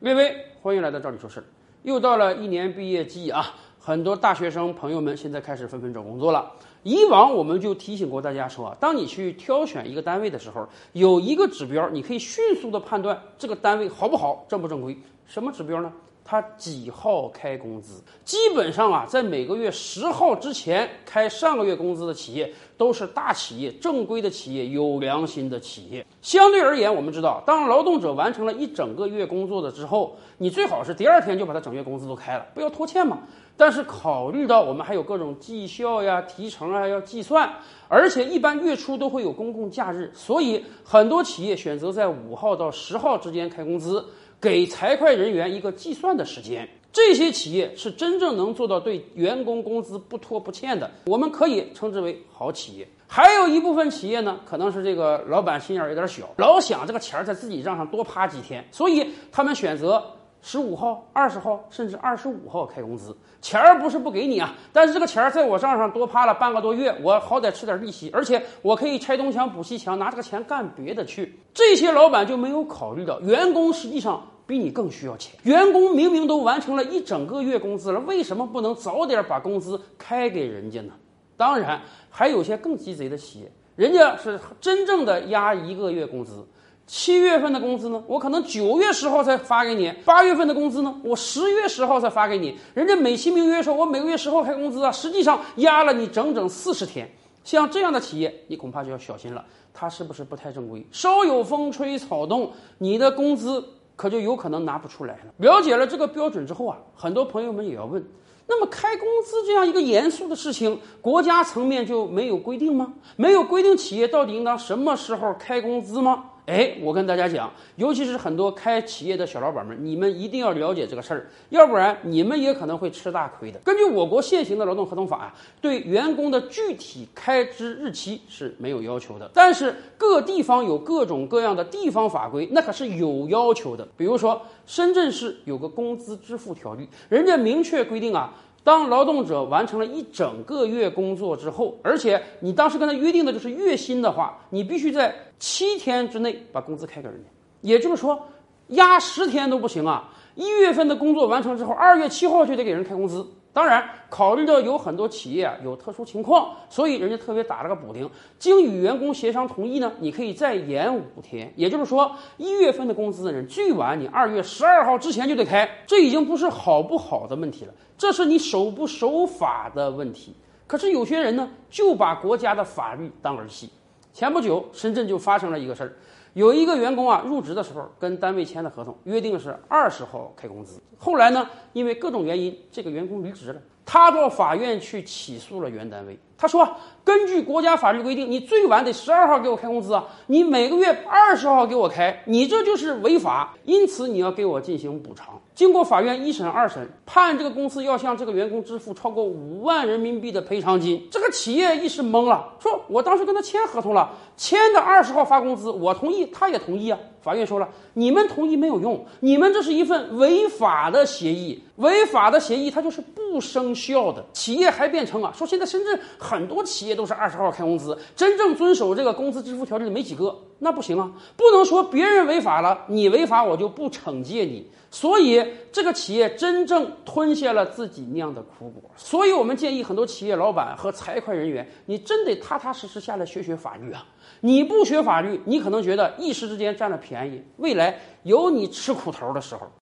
微微，欢迎来到这里说事儿。又到了一年毕业季啊，很多大学生朋友们现在开始纷纷找工作了。以往我们就提醒过大家说，当你去挑选一个单位的时候，有一个指标，你可以迅速的判断这个单位好不好、正不正规。什么指标呢？他几号开工资？基本上啊，在每个月十号之前开上个月工资的企业，都是大企业、正规的企业、有良心的企业。相对而言，我们知道，当劳动者完成了一整个月工作的之后，你最好是第二天就把他整月工资都开了，不要拖欠嘛。但是考虑到我们还有各种绩效呀、提成啊要计算，而且一般月初都会有公共假日，所以很多企业选择在五号到十号之间开工资。给财会人员一个计算的时间，这些企业是真正能做到对员工工资不拖不欠的，我们可以称之为好企业。还有一部分企业呢，可能是这个老板心眼儿有点小，老想这个钱儿在自己账上多趴几天，所以他们选择。十五号、二十号，甚至二十五号开工资，钱儿不是不给你啊，但是这个钱儿在我账上多趴了半个多月，我好歹吃点利息，而且我可以拆东墙补西墙，拿这个钱干别的去。这些老板就没有考虑到，员工实际上比你更需要钱。员工明明都完成了一整个月工资了，为什么不能早点把工资开给人家呢？当然，还有些更鸡贼的企业，人家是真正的压一个月工资。七月份的工资呢，我可能九月十号才发给你；八月份的工资呢，我十月十号才发给你。人家美其名曰说，我每个月十号开工资啊，实际上压了你整整四十天。像这样的企业，你恐怕就要小心了，它是不是不太正规？稍有风吹草动，你的工资可就有可能拿不出来了。了解了这个标准之后啊，很多朋友们也要问：那么开工资这样一个严肃的事情，国家层面就没有规定吗？没有规定企业到底应当什么时候开工资吗？哎，我跟大家讲，尤其是很多开企业的小老板们，你们一定要了解这个事儿，要不然你们也可能会吃大亏的。根据我国现行的劳动合同法啊，对员工的具体开支日期是没有要求的，但是各地方有各种各样的地方法规，那可是有要求的。比如说，深圳市有个工资支付条例，人家明确规定啊。当劳动者完成了一整个月工作之后，而且你当时跟他约定的就是月薪的话，你必须在七天之内把工资开给人家。也就是说，压十天都不行啊！一月份的工作完成之后，二月七号就得给人开工资。当然，考虑到有很多企业有特殊情况，所以人家特别打了个补丁，经与员工协商同意呢，你可以再延五天。也就是说，一月份的工资的人，最晚你二月十二号之前就得开。这已经不是好不好的问题了，这是你守不守法的问题。可是有些人呢，就把国家的法律当儿戏。前不久，深圳就发生了一个事儿。有一个员工啊，入职的时候跟单位签的合同约定是二十号开工资，后来呢，因为各种原因，这个员工离职了，他到法院去起诉了原单位。他说：“根据国家法律规定，你最晚得十二号给我开工资啊！你每个月二十号给我开，你这就是违法，因此你要给我进行补偿。”经过法院一审、二审，判这个公司要向这个员工支付超过五万人民币的赔偿金。这个企业一时懵了，说：“我当时跟他签合同了，签的二十号发工资，我同意，他也同意啊。”法院说了：“你们同意没有用，你们这是一份违法的协议，违法的协议它就是不生效的。”企业还变成啊，说现在深圳。很多企业都是二十号开工资，真正遵守这个工资支付条例的没几个，那不行啊，不能说别人违法了，你违法我就不惩戒你。所以这个企业真正吞下了自己酿的苦果。所以我们建议很多企业老板和财会人员，你真得踏踏实实下来学学法律啊！你不学法律，你可能觉得一时之间占了便宜，未来有你吃苦头的时候。